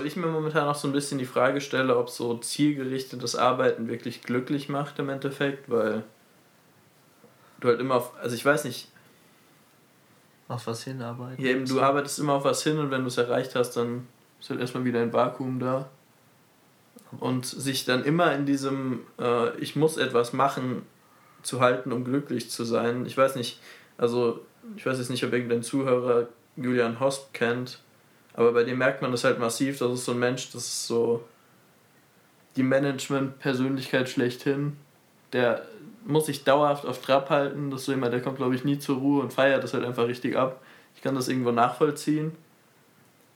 weil ich mir momentan auch so ein bisschen die Frage stelle, ob so zielgerichtetes Arbeiten wirklich glücklich macht im Endeffekt, weil du halt immer auf, also ich weiß nicht. Auf was hinarbeiten? Ja, eben, du arbeitest immer auf was hin und wenn du es erreicht hast, dann ist halt erstmal wieder ein Vakuum da. Und sich dann immer in diesem äh, Ich muss etwas machen zu halten, um glücklich zu sein. Ich weiß nicht, also ich weiß jetzt nicht, ob irgendein Zuhörer Julian Hosp kennt, aber bei dem merkt man das halt massiv. Das ist so ein Mensch, das ist so die Management-Persönlichkeit schlechthin. Der muss sich dauerhaft auf Trab halten. Das ist so jemand, der kommt, glaube ich, nie zur Ruhe und feiert das halt einfach richtig ab. Ich kann das irgendwo nachvollziehen.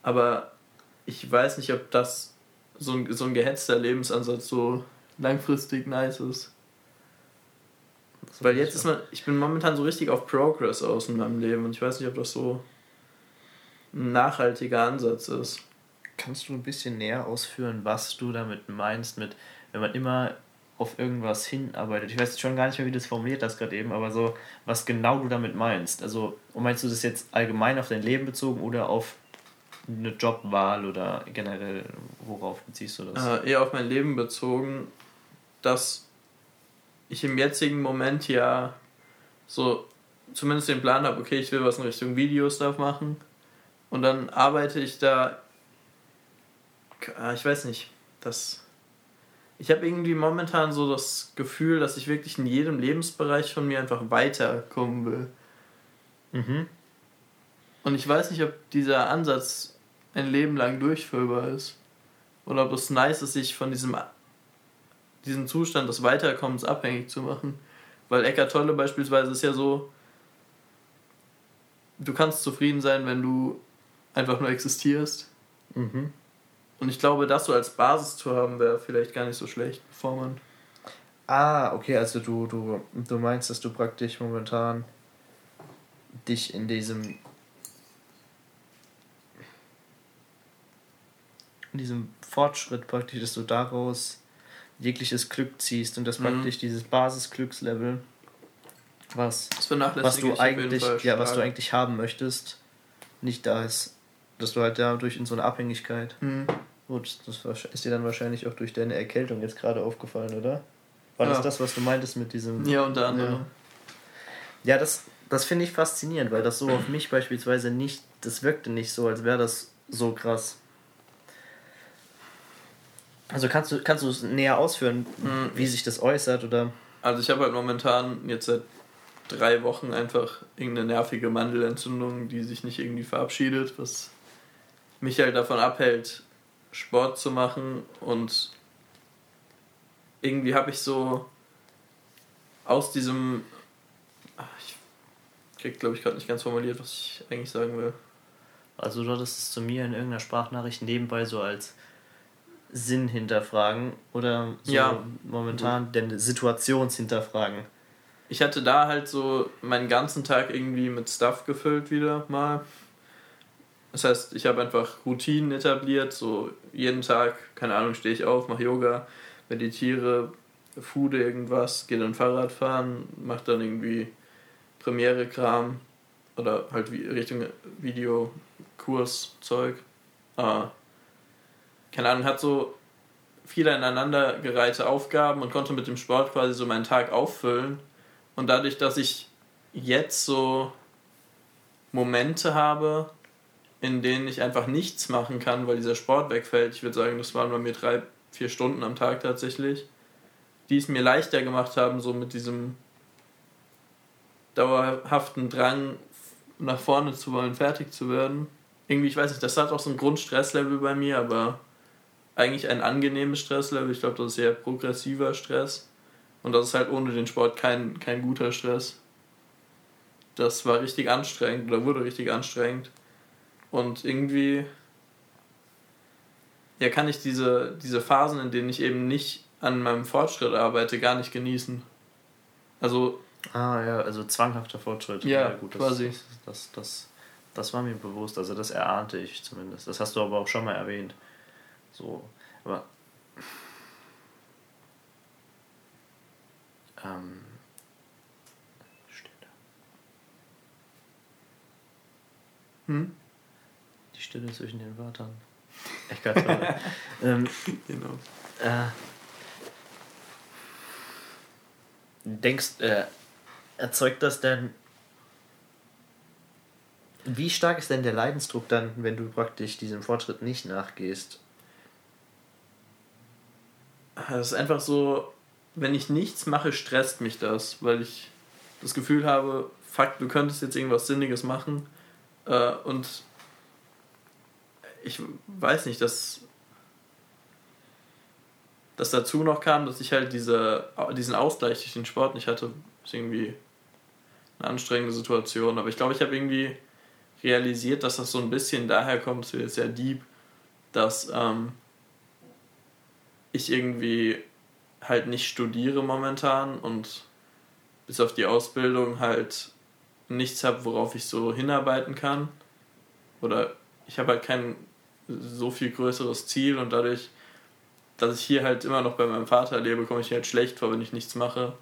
Aber ich weiß nicht, ob das so ein, so ein gehetzter Lebensansatz so langfristig nice ist. Weil jetzt ist man, ich bin momentan so richtig auf Progress aus in meinem Leben und ich weiß nicht, ob das so ein nachhaltiger Ansatz ist. Kannst du ein bisschen näher ausführen, was du damit meinst, mit, wenn man immer auf irgendwas hinarbeitet? Ich weiß schon gar nicht mehr, wie du das formuliert hast gerade eben, aber so, was genau du damit meinst. Also, meinst du das jetzt allgemein auf dein Leben bezogen oder auf eine Jobwahl oder generell, worauf beziehst du das? Äh, eher auf mein Leben bezogen, dass ich im jetzigen Moment ja so zumindest den Plan habe, okay, ich will was in Richtung Videostuff machen und dann arbeite ich da, ah, ich weiß nicht, das. Ich habe irgendwie momentan so das Gefühl, dass ich wirklich in jedem Lebensbereich von mir einfach weiterkommen will. Mhm. Und ich weiß nicht, ob dieser Ansatz ein Leben lang durchführbar ist. Oder ob es nice ist, sich von diesem, diesem Zustand des Weiterkommens abhängig zu machen. Weil Eckart Tolle beispielsweise ist ja so, du kannst zufrieden sein, wenn du einfach nur existierst. Mhm. Und ich glaube, das so als Basis zu haben, wäre vielleicht gar nicht so schlecht, bevor man. Ah, okay, also du, du, du meinst, dass du praktisch momentan dich in diesem in diesem Fortschritt praktisch, dass du daraus jegliches Glück ziehst und das mhm. praktisch dieses Basisglückslevel, was, was du eigentlich, ja, was du eigentlich haben möchtest, nicht da ist dass du halt dadurch in so eine Abhängigkeit. Mhm. Gut, das ist dir dann wahrscheinlich auch durch deine Erkältung jetzt gerade aufgefallen, oder? War ja. das das, was du meintest mit diesem. Ja, unter anderem. Ja, ja das, das finde ich faszinierend, weil das so auf mich beispielsweise nicht. Das wirkte nicht so, als wäre das so krass. Also kannst du kannst du es näher ausführen, mhm. wie sich das äußert oder? Also ich habe halt momentan jetzt seit drei Wochen einfach irgendeine nervige Mandelentzündung, die sich nicht irgendwie verabschiedet, was mich halt davon abhält, Sport zu machen und irgendwie habe ich so aus diesem ich krieg glaube ich gerade nicht ganz formuliert, was ich eigentlich sagen will. Also du hattest es zu mir in irgendeiner Sprachnachricht nebenbei so als Sinn hinterfragen oder so ja. momentan denn Situationshinterfragen. Ich hatte da halt so meinen ganzen Tag irgendwie mit Stuff gefüllt wieder mal das heißt, ich habe einfach Routinen etabliert, so jeden Tag, keine Ahnung, stehe ich auf, mache Yoga, meditiere, foode irgendwas, gehe dann Fahrrad fahren, mache dann irgendwie Premiere-Kram oder halt Richtung Videokurs-Zeug. Ah, keine Ahnung, hat so viele aneinandergereihte Aufgaben und konnte mit dem Sport quasi so meinen Tag auffüllen. Und dadurch, dass ich jetzt so Momente habe, in denen ich einfach nichts machen kann, weil dieser Sport wegfällt. Ich würde sagen, das waren bei mir drei, vier Stunden am Tag tatsächlich, die es mir leichter gemacht haben, so mit diesem dauerhaften Drang nach vorne zu wollen, fertig zu werden. Irgendwie, ich weiß nicht, das hat auch so ein Grundstresslevel bei mir, aber eigentlich ein angenehmes Stresslevel. Ich glaube, das ist eher progressiver Stress. Und das ist halt ohne den Sport kein, kein guter Stress. Das war richtig anstrengend oder wurde richtig anstrengend. Und irgendwie ja, kann ich diese, diese Phasen, in denen ich eben nicht an meinem Fortschritt arbeite, gar nicht genießen. Also. Ah ja, also zwanghafter Fortschritt. Ja, ja gut, das, quasi. Das, das, das, das war mir bewusst, also das erahnte ich zumindest. Das hast du aber auch schon mal erwähnt. So, aber. Ähm, Stille. Hm? Stille zwischen den Wörtern. Eckhart ähm, genau. Äh, denkst, äh, erzeugt das denn. Wie stark ist denn der Leidensdruck dann, wenn du praktisch diesem Fortschritt nicht nachgehst? Es ist einfach so, wenn ich nichts mache, stresst mich das, weil ich das Gefühl habe, fuck, du könntest jetzt irgendwas Sinniges machen äh, und ich weiß nicht, dass dass dazu noch kam, dass ich halt diese, diesen Ausgleich durch den Sport nicht hatte, ist irgendwie eine anstrengende Situation. Aber ich glaube, ich habe irgendwie realisiert, dass das so ein bisschen daher kommt, es wird sehr deep, dass ähm, ich irgendwie halt nicht studiere momentan und bis auf die Ausbildung halt nichts habe, worauf ich so hinarbeiten kann. Oder ich habe halt kein so viel größeres Ziel und dadurch, dass ich hier halt immer noch bei meinem Vater lebe, komme ich halt schlecht vor, wenn ich nichts mache.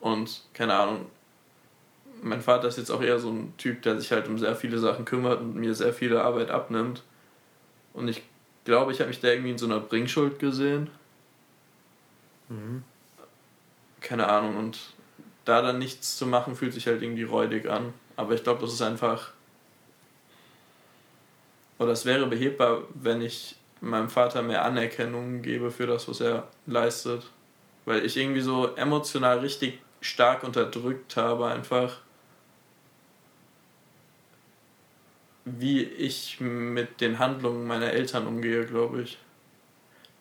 Und keine Ahnung, mein Vater ist jetzt auch eher so ein Typ, der sich halt um sehr viele Sachen kümmert und mir sehr viele Arbeit abnimmt. Und ich glaube, ich habe mich da irgendwie in so einer Bringschuld gesehen. Mhm. Keine Ahnung, und da dann nichts zu machen, fühlt sich halt irgendwie räudig an. Aber ich glaube, das ist einfach oder es wäre behebbar, wenn ich meinem Vater mehr Anerkennung gebe für das, was er leistet. Weil ich irgendwie so emotional richtig stark unterdrückt habe, einfach wie ich mit den Handlungen meiner Eltern umgehe, glaube ich.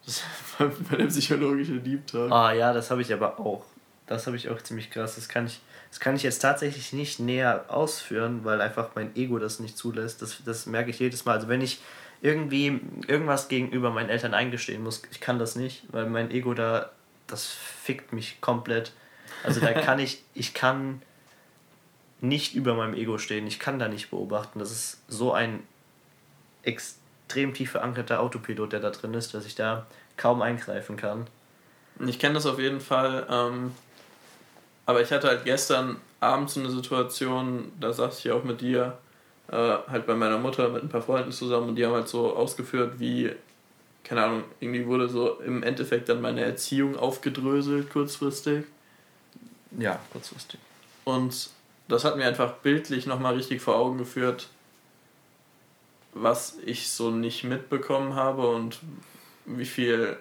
Das bei der psychologische Deep Talk. Ah ja, das habe ich aber auch. Das habe ich auch ziemlich krass. Das kann ich das kann ich jetzt tatsächlich nicht näher ausführen, weil einfach mein Ego das nicht zulässt. Das, das merke ich jedes Mal. Also wenn ich irgendwie irgendwas gegenüber meinen Eltern eingestehen muss, ich kann das nicht, weil mein Ego da, das fickt mich komplett. Also da kann ich, ich kann nicht über meinem Ego stehen, ich kann da nicht beobachten. Das ist so ein extrem tief verankerter Autopilot, der da drin ist, dass ich da kaum eingreifen kann. Ich kenne das auf jeden Fall. Ähm, aber ich hatte halt gestern Abend so eine Situation, da saß ich auch mit dir, äh, halt bei meiner Mutter mit ein paar Freunden zusammen und die haben halt so ausgeführt, wie, keine Ahnung, irgendwie wurde so im Endeffekt dann meine Erziehung aufgedröselt kurzfristig. Ja, kurzfristig. Und das hat mir einfach bildlich nochmal richtig vor Augen geführt, was ich so nicht mitbekommen habe und wie viel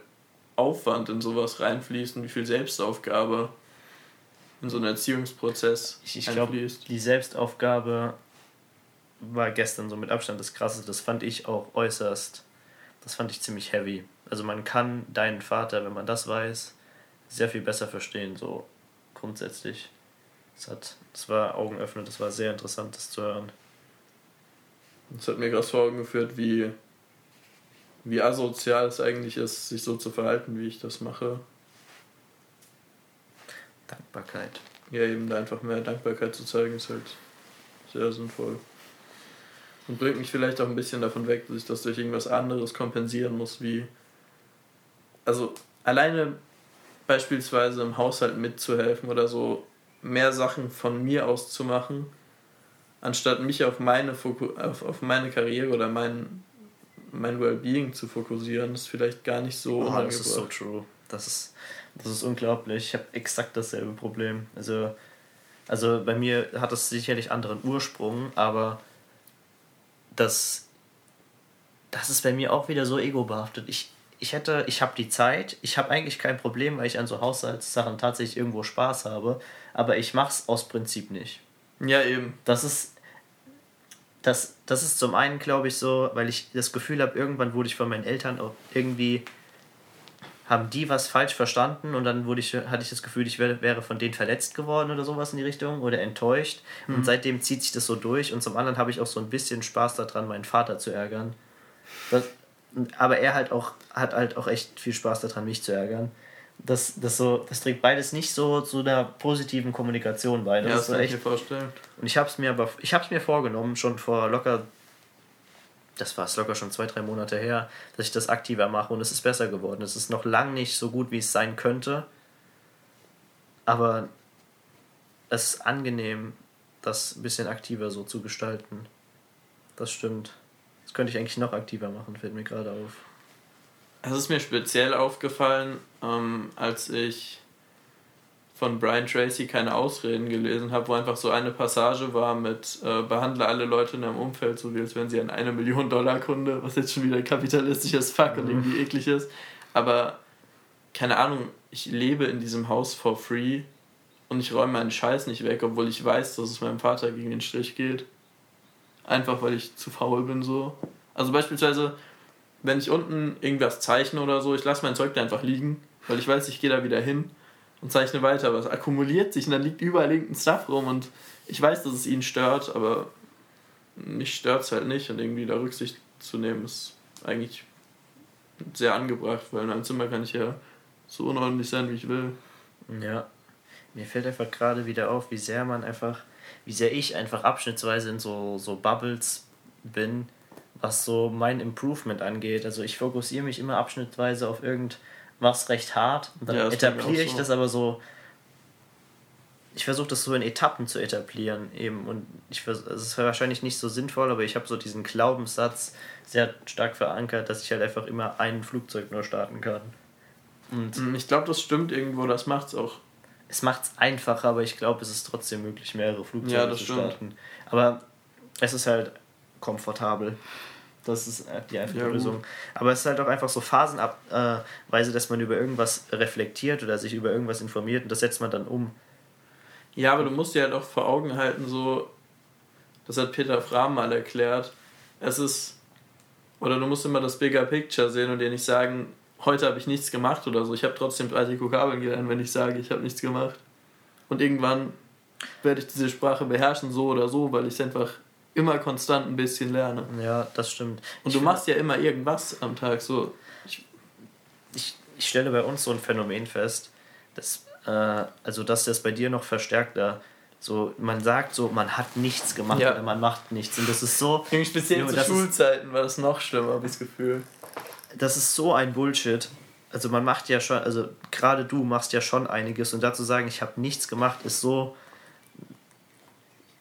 Aufwand in sowas reinfließt und wie viel Selbstaufgabe in so einen Erziehungsprozess Ich, ich glaube, die Selbstaufgabe war gestern so mit Abstand das Krasseste. Das fand ich auch äußerst, das fand ich ziemlich heavy. Also man kann deinen Vater, wenn man das weiß, sehr viel besser verstehen, so grundsätzlich. Das, hat, das war Augenöffnend, das war sehr interessant, das zu hören. Das hat mir gerade vor Augen geführt, wie, wie asozial es eigentlich ist, sich so zu verhalten, wie ich das mache. Dankbarkeit. Ja, eben da einfach mehr Dankbarkeit zu zeigen, ist halt sehr sinnvoll. Und bringt mich vielleicht auch ein bisschen davon weg, dass ich das durch irgendwas anderes kompensieren muss, wie. Also alleine beispielsweise im Haushalt mitzuhelfen oder so mehr Sachen von mir aus zu machen, anstatt mich auf meine, Foku auf, auf meine Karriere oder mein, mein Wellbeing zu fokussieren, ist vielleicht gar nicht so oh, Das ist so true. Das ist, das ist unglaublich. Ich habe exakt dasselbe Problem. Also, also bei mir hat das sicherlich anderen Ursprung, aber das, das ist bei mir auch wieder so ego-behaftet. Ich, ich hätte, ich habe die Zeit, ich habe eigentlich kein Problem, weil ich an so Haushaltssachen tatsächlich irgendwo Spaß habe, aber ich mache es aus Prinzip nicht. Ja, eben. Das ist, das, das ist zum einen, glaube ich, so, weil ich das Gefühl habe, irgendwann wurde ich von meinen Eltern auch irgendwie haben die was falsch verstanden und dann wurde ich, hatte ich das Gefühl, ich wäre, wäre von denen verletzt geworden oder sowas in die Richtung oder enttäuscht. Mhm. Und seitdem zieht sich das so durch. Und zum anderen habe ich auch so ein bisschen Spaß daran, meinen Vater zu ärgern. Das, aber er halt auch, hat halt auch echt viel Spaß daran, mich zu ärgern. Das, das, so, das trägt beides nicht so zu einer positiven Kommunikation bei. Das ja, das kann echt, ich mir vorstellen. Und ich habe es mir aber ich habe es mir vorgenommen, schon vor locker das war es locker schon zwei, drei Monate her, dass ich das aktiver mache und es ist besser geworden. Es ist noch lang nicht so gut, wie es sein könnte, aber es ist angenehm, das ein bisschen aktiver so zu gestalten. Das stimmt. Das könnte ich eigentlich noch aktiver machen, fällt mir gerade auf. Es ist mir speziell aufgefallen, ähm, als ich von Brian Tracy keine Ausreden gelesen habe, wo einfach so eine Passage war mit äh, behandle alle Leute in deinem Umfeld so wie als wären sie ein eine Million Dollar Kunde, was jetzt schon wieder kapitalistisches Fuck mhm. und irgendwie eklig ist. Aber keine Ahnung, ich lebe in diesem Haus for free und ich räume meinen Scheiß nicht weg, obwohl ich weiß, dass es meinem Vater gegen den Strich geht. Einfach weil ich zu faul bin so. Also beispielsweise, wenn ich unten irgendwas zeichne oder so, ich lasse mein Zeug da einfach liegen, weil ich weiß, ich gehe da wieder hin und zeichne weiter. Aber es akkumuliert sich und dann liegt überall irgendein Stuff rum und ich weiß, dass es ihn stört, aber mich stört es halt nicht und irgendwie da Rücksicht zu nehmen ist eigentlich sehr angebracht, weil in meinem Zimmer kann ich ja so unordentlich sein, wie ich will. Ja. Mir fällt einfach gerade wieder auf, wie sehr man einfach, wie sehr ich einfach abschnittsweise in so, so Bubbles bin, was so mein Improvement angeht. Also ich fokussiere mich immer abschnittweise auf irgendwas recht hart und dann ja, etabliere ich so. das aber so. Ich versuche das so in Etappen zu etablieren eben und ich es ist wahrscheinlich nicht so sinnvoll, aber ich habe so diesen Glaubenssatz sehr stark verankert, dass ich halt einfach immer ein Flugzeug nur starten kann. Und hm, ich glaube, das stimmt irgendwo, das macht es auch es macht es einfacher, aber ich glaube, es ist trotzdem möglich, mehrere Flugzeuge ja, zu starten. Stimmt. Aber es ist halt komfortabel. Das ist äh, die einfache ja, Lösung. Aber es ist halt auch einfach so phasenabweise, dass man über irgendwas reflektiert oder sich über irgendwas informiert und das setzt man dann um. Ja, aber du musst dir halt auch vor Augen halten, so, das hat Peter Frahm mal erklärt, es ist, oder du musst immer das Bigger Picture sehen und dir nicht sagen, heute habe ich nichts gemacht oder so. Ich habe trotzdem 30 Vokabeln gelernt, wenn ich sage, ich habe nichts gemacht. Und irgendwann werde ich diese Sprache beherrschen, so oder so, weil ich einfach immer konstant ein bisschen lerne. Ja, das stimmt. Und ich du machst ja immer irgendwas am Tag. So. Ich, ich, ich stelle bei uns so ein Phänomen fest, dass, äh, also dass das bei dir noch verstärkter so, man sagt so, man hat nichts gemacht ja. oder man macht nichts. Und das ist so. Speziell zu Schulzeiten war das noch schlimmer, habe ich das Gefühl das ist so ein Bullshit. Also man macht ja schon, also gerade du machst ja schon einiges und dazu sagen, ich habe nichts gemacht, ist so,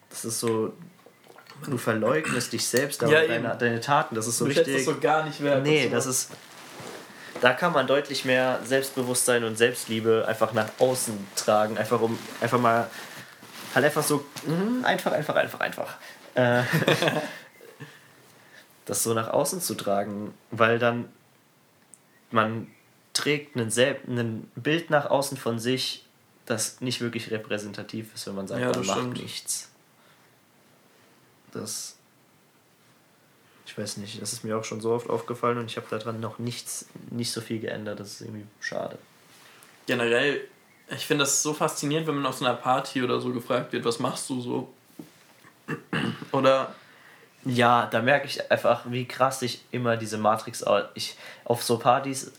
das ist so, du verleugnest dich selbst, ja, deine, deine, Taten, das ist so du richtig. Das so gar nicht wert. Nee, das ist, da kann man deutlich mehr Selbstbewusstsein und Selbstliebe einfach nach außen tragen, einfach um, einfach mal, halt einfach so, mh, einfach, einfach, einfach, einfach. Äh, das so nach außen zu tragen, weil dann man trägt ein, ein Bild nach außen von sich, das nicht wirklich repräsentativ ist, wenn man sagt, ja, man macht stimmt. nichts. Das. Ich weiß nicht, das ist mir auch schon so oft aufgefallen und ich habe daran noch nichts, nicht so viel geändert. Das ist irgendwie schade. Generell, ich finde das so faszinierend, wenn man auf so einer Party oder so gefragt wird, was machst du so? Oder ja, da merke ich einfach, wie krass ich immer diese Matrix. Ich, auf so Partys,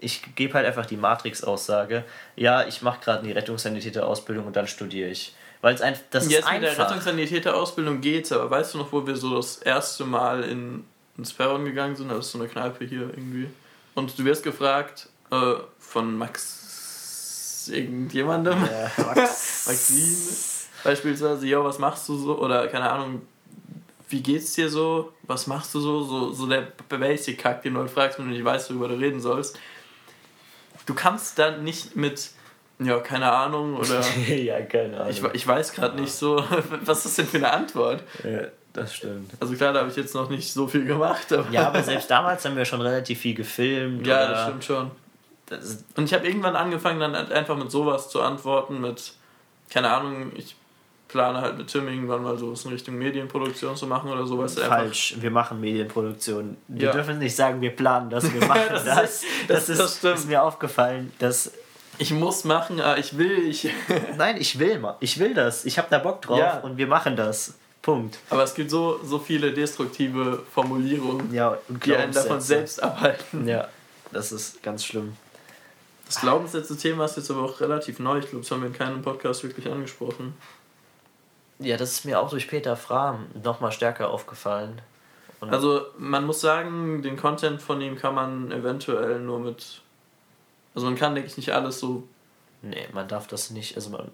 ich gebe halt einfach die Matrix-Aussage. Ja, ich mache gerade eine Rettungssanitäter-Ausbildung und dann studiere ich. Weil es einfach. Das Jetzt ist einfach. mit der Rettungssanitäter-Ausbildung geht's, aber weißt du noch, wo wir so das erste Mal in, ins Perron gegangen sind? Das ist so eine Kneipe hier irgendwie. Und du wirst gefragt äh, von Max irgendjemandem. Ja, Max. Maxine. Beispielsweise, ja, was machst du so? Oder keine Ahnung, wie geht's dir so, was machst du so, so, so der Basic-Kack, den du halt fragst, wenn du nicht weißt, worüber du reden sollst. Du kannst dann nicht mit, ja, keine Ahnung, oder. ja, keine Ahnung. Ich, ich weiß gerade ja. nicht so, was ist das denn für eine Antwort? Ja, das stimmt. Also klar, da habe ich jetzt noch nicht so viel gemacht. Aber ja, aber selbst damals haben wir schon relativ viel gefilmt. Ja, das stimmt schon. Das Und ich habe irgendwann angefangen, dann einfach mit sowas zu antworten, mit, keine Ahnung, ich plane halt mit Tim irgendwann mal sowas in Richtung Medienproduktion zu machen oder sowas. Falsch, wir machen Medienproduktion. Wir ja. dürfen nicht sagen, wir planen das, wir machen das. das. Ist, das, das, ist, das ist mir aufgefallen, dass ich muss machen, aber ich will, ich. Nein, ich will, ich will das. Ich habe da Bock drauf ja. und wir machen das. Punkt. Aber es gibt so, so viele destruktive Formulierungen, ja, die einen davon selbst abhalten. Ja, das ist ganz schlimm. Das Glaubenssätze-Thema ist jetzt aber auch relativ neu. Ich glaube, das haben wir in keinem Podcast wirklich angesprochen. Ja, das ist mir auch durch Peter Frahm nochmal stärker aufgefallen. Und also man muss sagen, den Content von ihm kann man eventuell nur mit... Also man kann, denke ich, nicht alles so... Nee, man darf das nicht. Also man...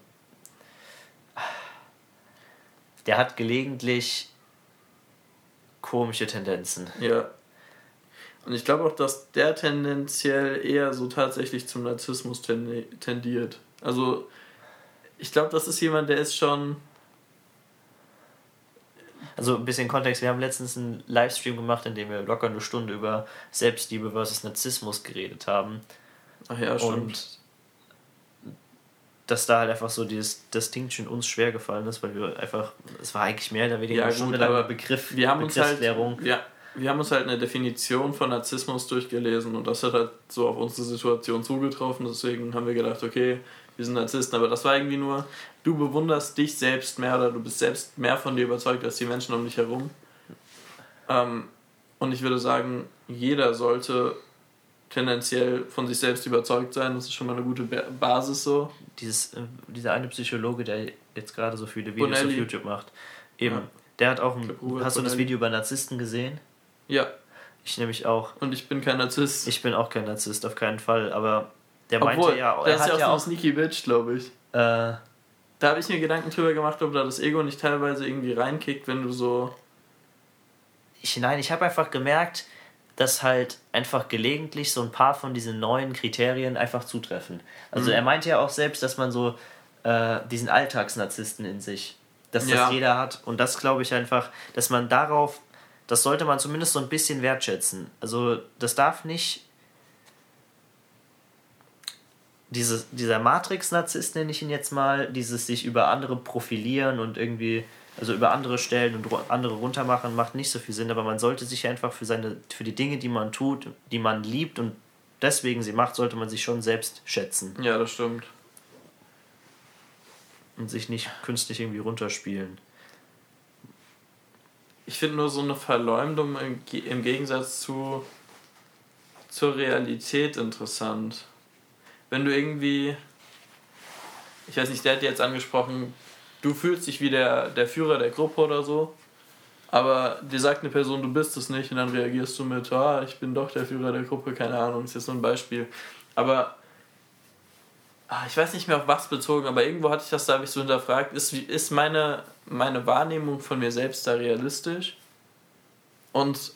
Der hat gelegentlich komische Tendenzen. Ja. Und ich glaube auch, dass der tendenziell eher so tatsächlich zum Narzissmus tendiert. Also, ich glaube, das ist jemand, der ist schon. Also ein bisschen Kontext, wir haben letztens einen Livestream gemacht, in dem wir locker eine Stunde über Selbstliebe versus Narzissmus geredet haben. Ach ja, stimmt. Und dass da halt einfach so dieses Distinction uns schwer gefallen ist, weil wir einfach, es war eigentlich mehr oder weniger ja, eine Stunde lang Begriff, wir haben uns halt, ja, wir haben uns halt eine Definition von Narzissmus durchgelesen und das hat halt so auf unsere Situation zugetroffen. Deswegen haben wir gedacht, okay, wir sind Narzissten. Aber das war irgendwie nur, du bewunderst dich selbst mehr oder du bist selbst mehr von dir überzeugt als die Menschen um dich herum. Ähm, und ich würde sagen, jeder sollte tendenziell von sich selbst überzeugt sein. Das ist schon mal eine gute Basis so. Dieses, äh, dieser eine Psychologe, der jetzt gerade so viele Videos Bonelli. auf YouTube macht, eben, ja. der hat auch ein, hast du das Video über Narzissten gesehen? Ja. Ich nämlich auch. Und ich bin kein Narzisst. Ich bin auch kein Narzisst, auf keinen Fall. Aber der Obwohl, meinte ja, der er ist hat ja auch ja so ein Sneaky Bitch, glaube ich. Äh, da habe ich mir Gedanken drüber gemacht, ob da das Ego nicht teilweise irgendwie reinkickt, wenn du so. Ich, nein, ich habe einfach gemerkt, dass halt einfach gelegentlich so ein paar von diesen neuen Kriterien einfach zutreffen. Also mhm. er meinte ja auch selbst, dass man so äh, diesen Alltagsnarzissten in sich, dass ja. das jeder hat. Und das glaube ich einfach, dass man darauf das sollte man zumindest so ein bisschen wertschätzen. Also das darf nicht diese, dieser Matrix-Narzisst nenne ich ihn jetzt mal, dieses sich über andere profilieren und irgendwie, also über andere stellen und andere runtermachen, macht nicht so viel Sinn, aber man sollte sich einfach für seine, für die Dinge, die man tut, die man liebt und deswegen sie macht, sollte man sich schon selbst schätzen. Ja, das stimmt. Und sich nicht künstlich irgendwie runterspielen. Ich finde nur so eine Verleumdung im, im Gegensatz zu zur Realität interessant. Wenn du irgendwie, ich weiß nicht, der hat jetzt angesprochen, du fühlst dich wie der, der Führer der Gruppe oder so, aber dir sagt eine Person, du bist es nicht und dann reagierst du mit, ah, ich bin doch der Führer der Gruppe, keine Ahnung, ist jetzt nur ein Beispiel. Aber ah, ich weiß nicht mehr auf was bezogen, aber irgendwo hatte ich das, da habe ich so hinterfragt, ist, ist meine, meine Wahrnehmung von mir selbst da realistisch? Und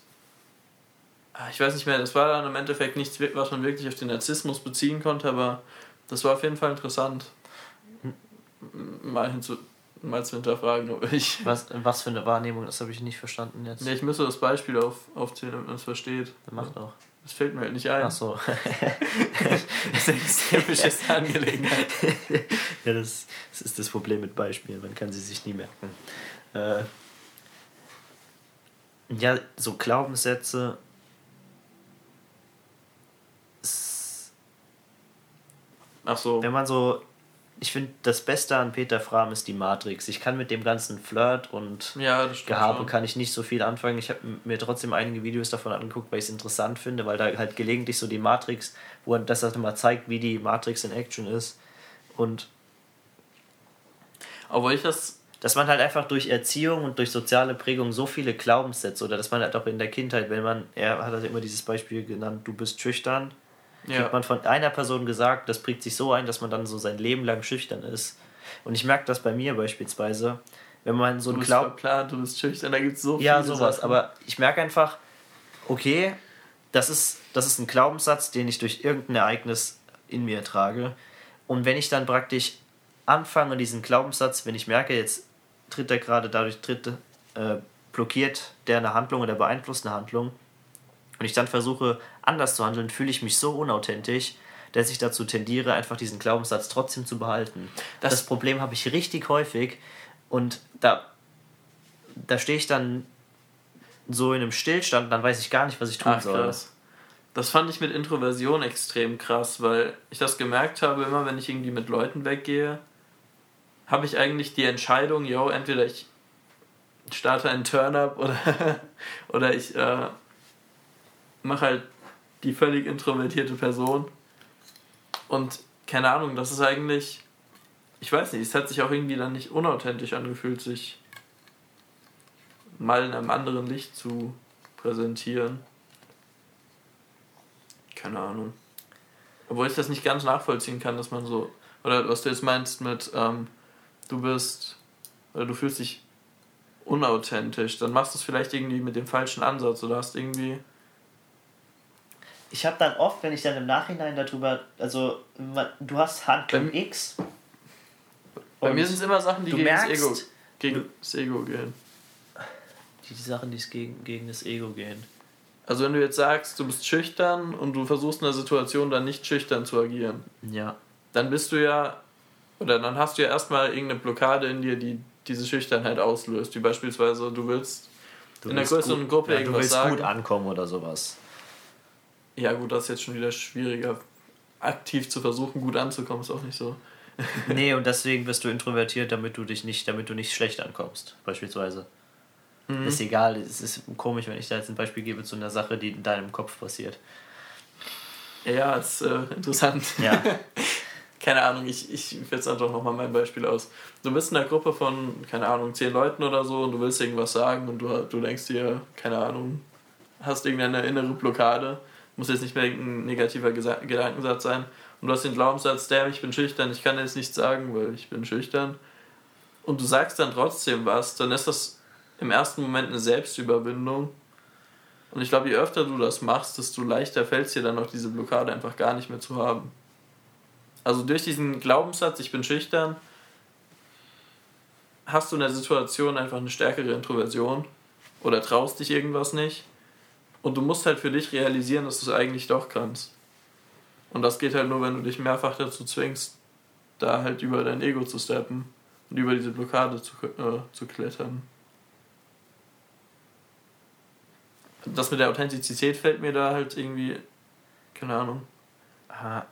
ich weiß nicht mehr, das war dann im Endeffekt nichts, was man wirklich auf den Narzissmus beziehen konnte, aber das war auf jeden Fall interessant. Mal, hinzu, mal zu hinterfragen, ob ich. Was, was für eine Wahrnehmung, das habe ich nicht verstanden jetzt. Nee, ich müsste das Beispiel auf, aufzählen, damit man es versteht. Dann macht auch. Das fällt mir halt nicht ein. Ach so. das ist eine extrem beschissene Angelegenheit. ja, das, das ist das Problem mit Beispielen. Man kann sie sich nie merken. Äh, ja, so Glaubenssätze. Ach so. Wenn man so ich finde, das Beste an Peter Fram ist die Matrix. Ich kann mit dem ganzen Flirt und ja, Gehabe schon. kann ich nicht so viel anfangen. Ich habe mir trotzdem einige Videos davon angeguckt, weil ich es interessant finde, weil da halt gelegentlich so die Matrix, wo das halt mal zeigt, wie die Matrix in Action ist. Und obwohl ich das dass man halt einfach durch Erziehung und durch soziale Prägung so viele Glaubenssätze oder dass man halt auch in der Kindheit, wenn man, er hat halt immer dieses Beispiel genannt, du bist schüchtern, ja. Kriegt man von einer Person gesagt, das prägt sich so ein, dass man dann so sein Leben lang schüchtern ist. Und ich merke das bei mir beispielsweise, wenn man so ein Glaubt. klar, du bist schüchtern, da gibt es so viel. Ja, sowas. Sachen. Aber ich merke einfach, okay, das ist, das ist ein Glaubenssatz, den ich durch irgendein Ereignis in mir trage. Und wenn ich dann praktisch anfange, diesen Glaubenssatz, wenn ich merke, jetzt tritt er gerade dadurch, tritt, äh, blockiert der eine Handlung oder beeinflusst eine Handlung, und ich dann versuche, anders zu handeln, fühle ich mich so unauthentisch, dass ich dazu tendiere, einfach diesen Glaubenssatz trotzdem zu behalten. Das, das Problem habe ich richtig häufig und da, da stehe ich dann so in einem Stillstand, dann weiß ich gar nicht, was ich tun Ach, soll. Krass. Das fand ich mit Introversion extrem krass, weil ich das gemerkt habe, immer wenn ich irgendwie mit Leuten weggehe, habe ich eigentlich die Entscheidung, yo, entweder ich starte einen Turn-up oder, oder ich äh, mache halt die völlig introvertierte Person. Und keine Ahnung, das ist eigentlich. Ich weiß nicht, es hat sich auch irgendwie dann nicht unauthentisch angefühlt, sich mal in einem anderen Licht zu präsentieren. Keine Ahnung. Obwohl ich das nicht ganz nachvollziehen kann, dass man so. Oder was du jetzt meinst mit, ähm, du bist. Oder du fühlst dich unauthentisch. Dann machst du es vielleicht irgendwie mit dem falschen Ansatz oder hast irgendwie. Ich habe dann oft, wenn ich dann im Nachhinein darüber, also du hast Handlung X. Bei mir sind es immer Sachen, die gegen, merkst, das Ego, gegen du, das Ego gehen. Die, die Sachen, die gegen, gegen das Ego gehen. Also wenn du jetzt sagst, du bist schüchtern und du versuchst in der Situation dann nicht schüchtern zu agieren. Ja. Dann bist du ja, oder dann hast du ja erstmal irgendeine Blockade in dir, die diese Schüchternheit auslöst. Wie beispielsweise, du willst du in einer größeren gut, Gruppe ja, irgendwas du willst sagen. gut ankommen oder sowas. Ja gut, das ist jetzt schon wieder schwieriger. Aktiv zu versuchen, gut anzukommen, ist auch nicht so. nee, und deswegen wirst du introvertiert, damit du dich nicht, damit du nicht schlecht ankommst, beispielsweise. Mhm. Ist egal, es ist komisch, wenn ich da jetzt ein Beispiel gebe zu einer Sache, die in deinem Kopf passiert. Ja, ist äh, interessant. Ja. keine Ahnung, ich, ich jetzt einfach nochmal mein Beispiel aus. Du bist in einer Gruppe von, keine Ahnung, zehn Leuten oder so und du willst irgendwas sagen und du, du denkst dir, keine Ahnung, hast irgendeine innere Blockade, muss jetzt nicht mehr irgendein negativer Gesa Gedankensatz sein und du hast den Glaubenssatz, der, ich bin schüchtern, ich kann jetzt nichts sagen, weil ich bin schüchtern und du sagst dann trotzdem was, dann ist das im ersten Moment eine Selbstüberwindung und ich glaube, je öfter du das machst, desto leichter fällt es dir dann auch diese Blockade einfach gar nicht mehr zu haben. Also durch diesen Glaubenssatz, ich bin schüchtern, hast du in der Situation einfach eine stärkere Introversion oder traust dich irgendwas nicht. Und du musst halt für dich realisieren, dass du es eigentlich doch kannst. Und das geht halt nur, wenn du dich mehrfach dazu zwingst, da halt über dein Ego zu steppen und über diese Blockade zu, äh, zu klettern. Das mit der Authentizität fällt mir da halt irgendwie, keine Ahnung. Ah,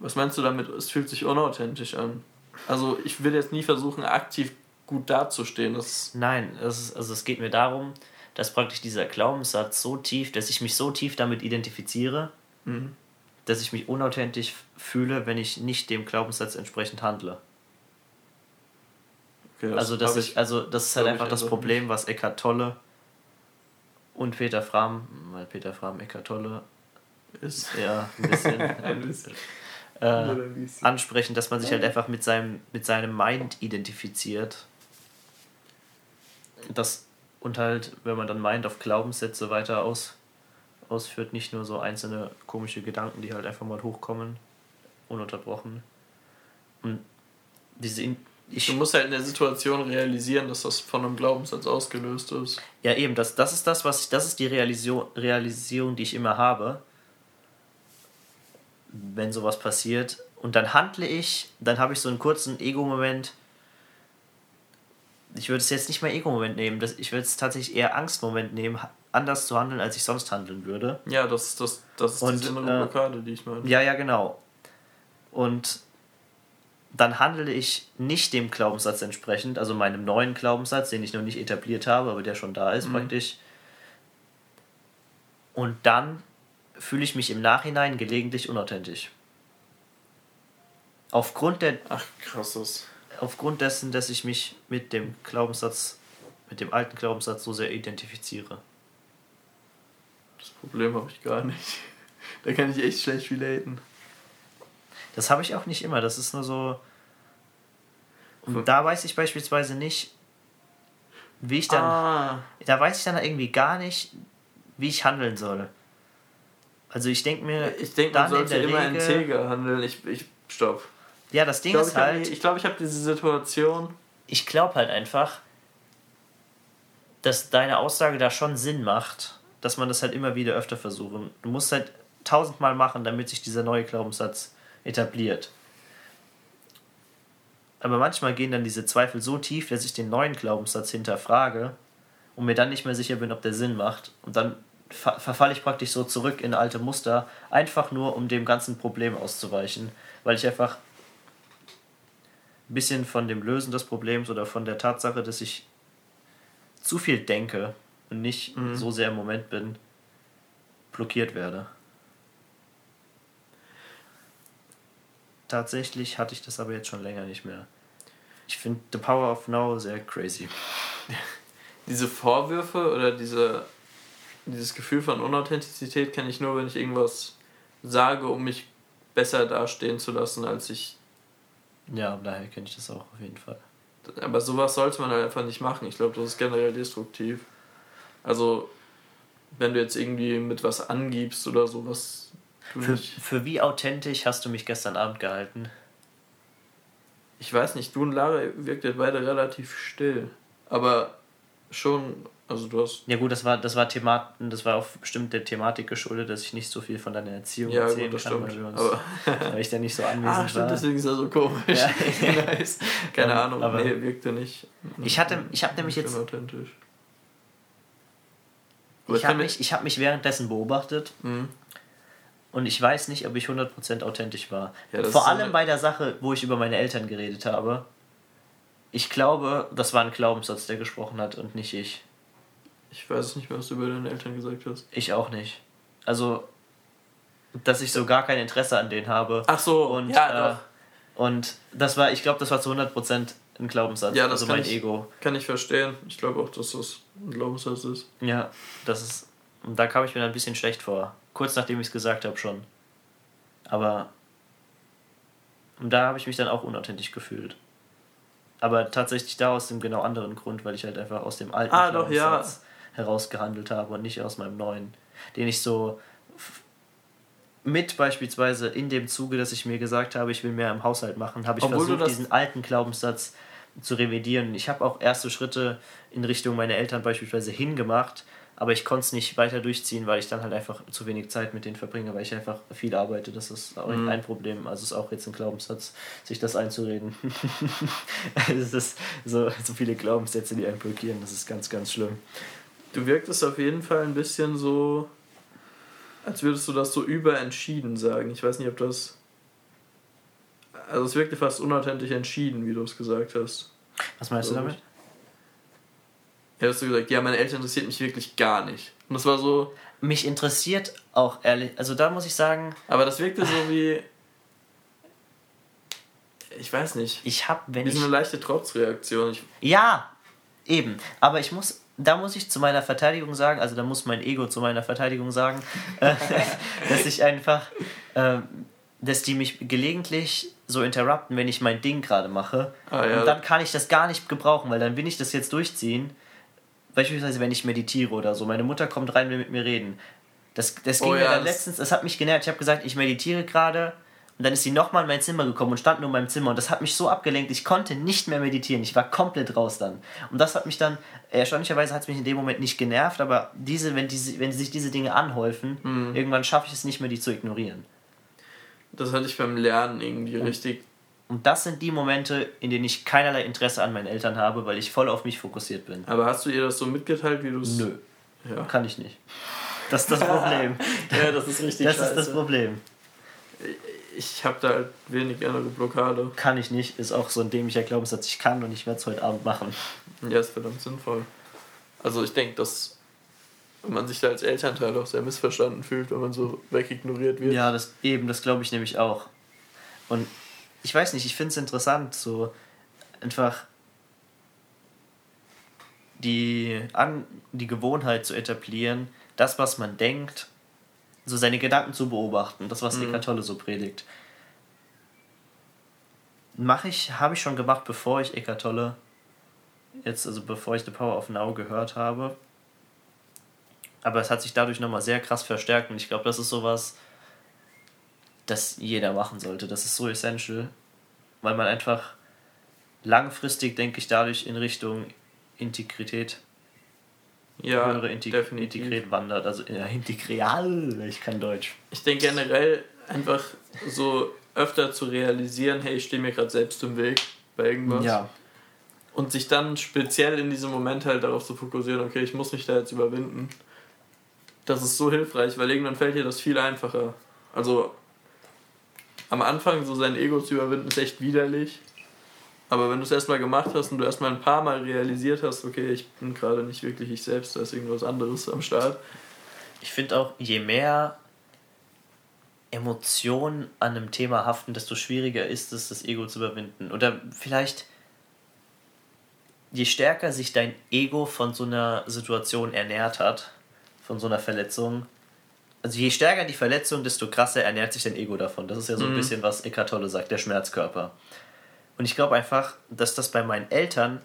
was meinst du damit? Es fühlt sich unauthentisch an. Also ich will jetzt nie versuchen, aktiv gut dazustehen. Das Nein, es also es geht mir darum, dass praktisch dieser Glaubenssatz so tief, dass ich mich so tief damit identifiziere, mhm. dass ich mich unauthentisch fühle, wenn ich nicht dem Glaubenssatz entsprechend handle. Okay, das also, dass ich, also das ist halt einfach das Problem, was Eckhart Tolle und Peter Fram, weil Peter Fram Eckhart Tolle ist. Ja, ein bisschen. ein bisschen äh, ansprechen, dass man sich halt einfach mit seinem, mit seinem Mind identifiziert. Das, und halt, wenn man dann Mind auf Glaubenssätze weiter aus, ausführt, nicht nur so einzelne komische Gedanken, die halt einfach mal hochkommen, ununterbrochen. Und diese in ich, du musst halt in der Situation realisieren, dass das von einem Glaubenssatz ausgelöst ist. Ja, eben, das, das ist das, was ich, das ist die Realisierung, Realisierung, die ich immer habe wenn sowas passiert. Und dann handle ich, dann habe ich so einen kurzen Ego-Moment. Ich würde es jetzt nicht mehr Ego-Moment nehmen, das, ich würde es tatsächlich eher Angst-Moment nehmen, anders zu handeln, als ich sonst handeln würde. Ja, das, das, das ist Und, die innere Blockade, die ich meine. Ja, ja, genau. Und dann handle ich nicht dem Glaubenssatz entsprechend, also meinem neuen Glaubenssatz, den ich noch nicht etabliert habe, aber der schon da ist mhm. praktisch. Und dann fühle ich mich im Nachhinein gelegentlich unauthentisch. Aufgrund der. Ach, krasses. Aufgrund dessen, dass ich mich mit dem Glaubenssatz, mit dem alten Glaubenssatz so sehr identifiziere. Das Problem habe ich gar nicht. Da kann ich echt schlecht relaten. Das habe ich auch nicht immer. Das ist nur so. Und da weiß ich beispielsweise nicht, wie ich dann. Ah. Da weiß ich dann irgendwie gar nicht, wie ich handeln soll. Also ich denke mir, ich denke, man sollte immer Regel, integer handeln. Ich, ich, stopp. Ja, das Ding ich glaub, ist halt. Hab, ich glaube, ich habe diese Situation. Ich glaube halt einfach, dass deine Aussage da schon Sinn macht, dass man das halt immer wieder öfter versuchen. Du musst halt tausendmal machen, damit sich dieser neue Glaubenssatz etabliert. Aber manchmal gehen dann diese Zweifel so tief, dass ich den neuen Glaubenssatz hinterfrage und mir dann nicht mehr sicher bin, ob der Sinn macht. Und dann ver verfalle ich praktisch so zurück in alte Muster, einfach nur um dem ganzen Problem auszuweichen, weil ich einfach ein bisschen von dem Lösen des Problems oder von der Tatsache, dass ich zu viel denke und nicht mhm. so sehr im Moment bin, blockiert werde. Tatsächlich hatte ich das aber jetzt schon länger nicht mehr. Ich finde The Power of Now sehr crazy. Diese Vorwürfe oder diese dieses Gefühl von Unauthentizität kenne ich nur, wenn ich irgendwas sage, um mich besser dastehen zu lassen, als ich. Ja, daher kenne ich das auch auf jeden Fall. Aber sowas sollte man halt einfach nicht machen. Ich glaube, das ist generell destruktiv. Also, wenn du jetzt irgendwie mit was angibst oder sowas. Für, für wie authentisch hast du mich gestern Abend gehalten? Ich weiß nicht, du und Lara wirkt ja beide relativ still. Aber schon, also du hast. Ja gut, das war, das war Themat, das war auch bestimmt der Thematik geschuldet, dass ich nicht so viel von deiner Erziehung ja, erzählen gut, kann, weil, uns, weil ich da nicht so anwesend ah, stimmt, war. deswegen ist er so komisch. Ja. nice. Keine um, Ahnung, aber nee, wirkte nicht. Ich hatte, ich habe nämlich jetzt. Authentisch. ich habe mich, ich hab mich währenddessen beobachtet. Mhm. Und ich weiß nicht, ob ich 100% authentisch war. Ja, Vor allem bei der Sache, wo ich über meine Eltern geredet habe ich glaube, das war ein Glaubenssatz, der gesprochen hat und nicht ich. Ich weiß nicht mehr, was du über deine Eltern gesagt hast. Ich auch nicht. Also, dass ich so gar kein Interesse an denen habe. Ach so, und, ja, äh, doch. Und das war, ich glaube, das war zu 100% ein Glaubenssatz. Ja, das also mein ich, Ego. Kann ich verstehen. Ich glaube auch, dass das ein Glaubenssatz ist. Ja, das ist. Und da kam ich mir ein bisschen schlecht vor. Kurz nachdem ich es gesagt habe schon. Aber. Und da habe ich mich dann auch unauthentisch gefühlt. Aber tatsächlich da aus dem genau anderen Grund, weil ich halt einfach aus dem alten ah, doch, ja. herausgehandelt habe und nicht aus meinem neuen. Den ich so mit beispielsweise in dem Zuge, dass ich mir gesagt habe, ich will mehr im Haushalt machen, habe ich Obwohl versucht, diesen alten Glaubenssatz zu revidieren. Ich habe auch erste Schritte in Richtung meiner Eltern beispielsweise hingemacht, aber ich konnte es nicht weiter durchziehen, weil ich dann halt einfach zu wenig Zeit mit denen verbringe, weil ich einfach viel arbeite. Das ist auch mhm. ein Problem. Also ist auch jetzt ein Glaubenssatz, sich das einzureden. es ist so, so viele Glaubenssätze, die einen blockieren. Das ist ganz, ganz schlimm. Du wirktest auf jeden Fall ein bisschen so, als würdest du das so überentschieden sagen. Ich weiß nicht, ob das. Also es wirkte fast unauthentisch entschieden, wie du es gesagt hast. Was meinst du damit? Hast du gesagt, ja, meine Eltern interessiert mich wirklich gar nicht. Und das war so. Mich interessiert auch ehrlich, also da muss ich sagen. Aber das wirkte so wie. Ich weiß nicht. Ich hab, wenn wie so eine leichte Trotzreaktion. Ich ja, eben. Aber ich muss, da muss ich zu meiner Verteidigung sagen, also da muss mein Ego zu meiner Verteidigung sagen, äh, dass ich einfach, äh, dass die mich gelegentlich so interrupten, wenn ich mein Ding gerade mache. Ah, ja. Und dann kann ich das gar nicht gebrauchen, weil dann will ich das jetzt durchziehen beispielsweise wenn ich meditiere oder so, meine Mutter kommt rein, will mit mir reden. Das, das ging oh, mir ja, dann letztens, das hat mich genervt. Ich habe gesagt, ich meditiere gerade. Und dann ist sie nochmal in mein Zimmer gekommen und stand nur in meinem Zimmer. Und das hat mich so abgelenkt, ich konnte nicht mehr meditieren. Ich war komplett raus dann. Und das hat mich dann, erstaunlicherweise hat es mich in dem Moment nicht genervt, aber diese, wenn, diese, wenn sich diese Dinge anhäufen, mhm. irgendwann schaffe ich es nicht mehr, die zu ignorieren. Das hatte ich beim Lernen irgendwie und richtig und das sind die Momente, in denen ich keinerlei Interesse an meinen Eltern habe, weil ich voll auf mich fokussiert bin. Aber hast du ihr das so mitgeteilt, wie du es. Nö. Ja. Kann ich nicht. Das ist das Problem. ja, das ist richtig. Das scheiße. ist das Problem. Ich habe da halt wenig innere Blockade. Kann ich nicht. Ist auch so ein dämlicher Glaubenssatz, ich kann und ich werde es heute Abend machen. Ja, ist verdammt sinnvoll. Also ich denke, dass man sich da als Elternteil auch sehr missverstanden fühlt, wenn man so wegignoriert wird. Ja, das eben, das glaube ich nämlich auch. Und ich weiß nicht, ich finde es interessant, so einfach die, An die Gewohnheit zu etablieren, das, was man denkt, so seine Gedanken zu beobachten, das, was mhm. Eckart Tolle so predigt. Mache ich, habe ich schon gemacht, bevor ich Eckart Tolle jetzt, also bevor ich The Power of Now gehört habe. Aber es hat sich dadurch nochmal sehr krass verstärkt und ich glaube, das ist sowas, das jeder machen sollte. Das ist so essential, weil man einfach langfristig, denke ich, dadurch in Richtung Integrität, ja, höhere Integ definitiv. Integrität wandert. Also ja, integral, ich kann Deutsch. Ich denke generell einfach so öfter zu realisieren, hey, ich stehe mir gerade selbst im Weg bei irgendwas. Ja. Und sich dann speziell in diesem Moment halt darauf zu fokussieren, okay, ich muss mich da jetzt überwinden. Das ist so hilfreich, weil irgendwann fällt dir das viel einfacher. Also am Anfang so sein Ego zu überwinden, ist echt widerlich. Aber wenn du es erstmal gemacht hast und du erstmal ein paar Mal realisiert hast, okay, ich bin gerade nicht wirklich ich selbst, da ist irgendwas anderes am Start. Ich finde auch, je mehr Emotionen an einem Thema haften, desto schwieriger ist es, das Ego zu überwinden. Oder vielleicht, je stärker sich dein Ego von so einer Situation ernährt hat, von so einer Verletzung, also je stärker die Verletzung, desto krasser ernährt sich dein Ego davon. Das ist ja so ein mhm. bisschen, was Eckart Tolle sagt, der Schmerzkörper. Und ich glaube einfach, dass das bei meinen Eltern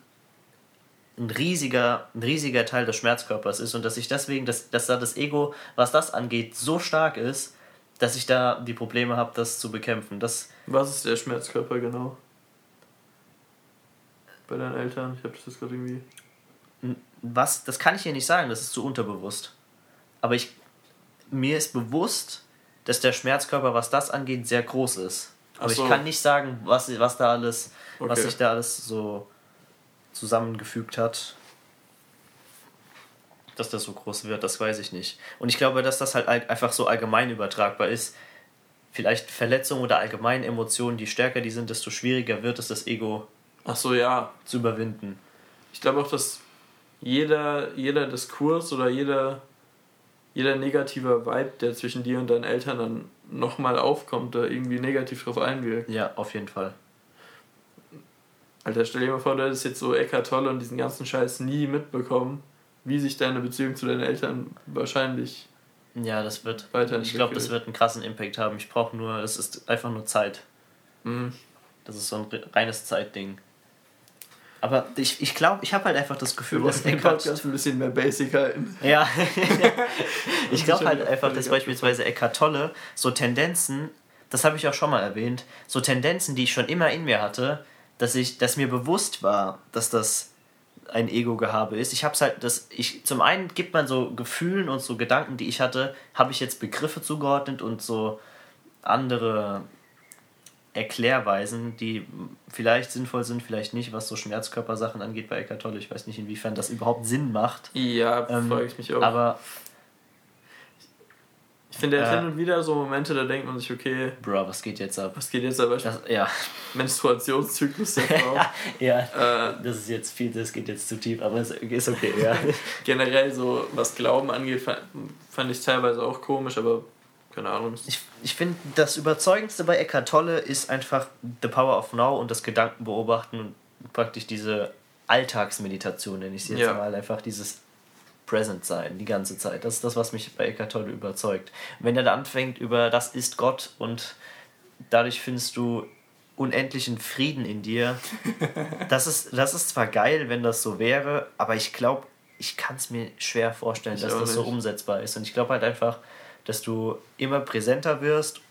ein riesiger, ein riesiger Teil des Schmerzkörpers ist und dass ich deswegen, dass, dass da das Ego, was das angeht, so stark ist, dass ich da die Probleme habe, das zu bekämpfen. Das was ist der Schmerzkörper genau? Bei deinen Eltern? Ich habe das gerade irgendwie. Was? Das kann ich dir nicht sagen, das ist zu unterbewusst. Aber ich, mir ist bewusst, dass der Schmerzkörper, was das angeht, sehr groß ist. Aber so. ich kann nicht sagen, was, was da alles, okay. was sich da alles so zusammengefügt hat. Dass das so groß wird, das weiß ich nicht. Und ich glaube, dass das halt einfach so allgemein übertragbar ist. Vielleicht Verletzungen oder allgemeine Emotionen, die stärker die sind, desto schwieriger wird es, das Ego Ach so, ja. zu überwinden. Ich glaube auch, dass jeder, jeder Diskurs oder jeder, jeder negative Vibe, der zwischen dir und deinen Eltern dann nochmal aufkommt, da irgendwie negativ drauf einwirkt. Ja, auf jeden Fall. Alter, stell dir mal vor, du hättest jetzt so Eckart Tolle und diesen ganzen Scheiß nie mitbekommen, wie sich deine Beziehung zu deinen Eltern wahrscheinlich. Ja, das wird. Ich glaube, das wird einen krassen Impact haben. Ich brauche nur, das ist einfach nur Zeit. Mhm. Das ist so ein reines Zeitding. Aber ich, ich glaube, ich habe halt einfach das Gefühl, dass Eckhart. Podcast ein bisschen mehr Basic halten. Ja. ich glaube halt einfach, dass beispielsweise Eckhart Tolle so Tendenzen, das habe ich auch schon mal erwähnt, so Tendenzen, die ich schon immer in mir hatte, dass ich, dass mir bewusst war, dass das ein Ego-Gehabe ist. Ich habe es halt, das, ich, zum einen gibt man so Gefühlen und so Gedanken, die ich hatte, habe ich jetzt Begriffe zugeordnet und so andere Erklärweisen, die vielleicht sinnvoll sind, vielleicht nicht, was so Schmerzkörpersachen angeht bei Eckart Tolle. Ich weiß nicht, inwiefern das überhaupt Sinn macht. Ja, ähm, frage ich mich auch. Aber ich finde, er äh, hin und wieder so Momente, da denkt man sich, okay. Bro, was geht jetzt ab? Was geht jetzt ab? Das, ja. Menstruationszyklus der Frau. ja, äh, das ist jetzt viel, das geht jetzt zu tief, aber es ist okay, ja. Generell so, was Glauben angeht, fand, fand ich teilweise auch komisch, aber keine Ahnung. Ich, ich finde, das Überzeugendste bei Eckhart Tolle ist einfach The Power of Now und das Gedankenbeobachten und praktisch diese Alltagsmeditation, nenne ich sie jetzt ja. mal. Einfach dieses Present sein, die ganze Zeit. Das ist das, was mich bei Eckhart Tolle überzeugt. wenn er da anfängt über das ist Gott und dadurch findest du unendlichen Frieden in dir. Das ist, das ist zwar geil, wenn das so wäre, aber ich glaube, ich kann es mir schwer vorstellen, ich dass das nicht. so umsetzbar ist. Und ich glaube halt einfach, dass du immer präsenter wirst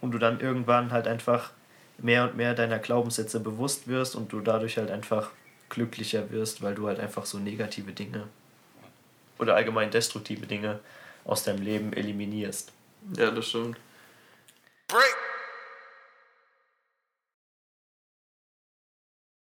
und du dann irgendwann halt einfach mehr und mehr deiner Glaubenssätze bewusst wirst und du dadurch halt einfach glücklicher wirst, weil du halt einfach so negative Dinge oder allgemein destruktive Dinge aus deinem Leben eliminierst. Ja, das stimmt. Break!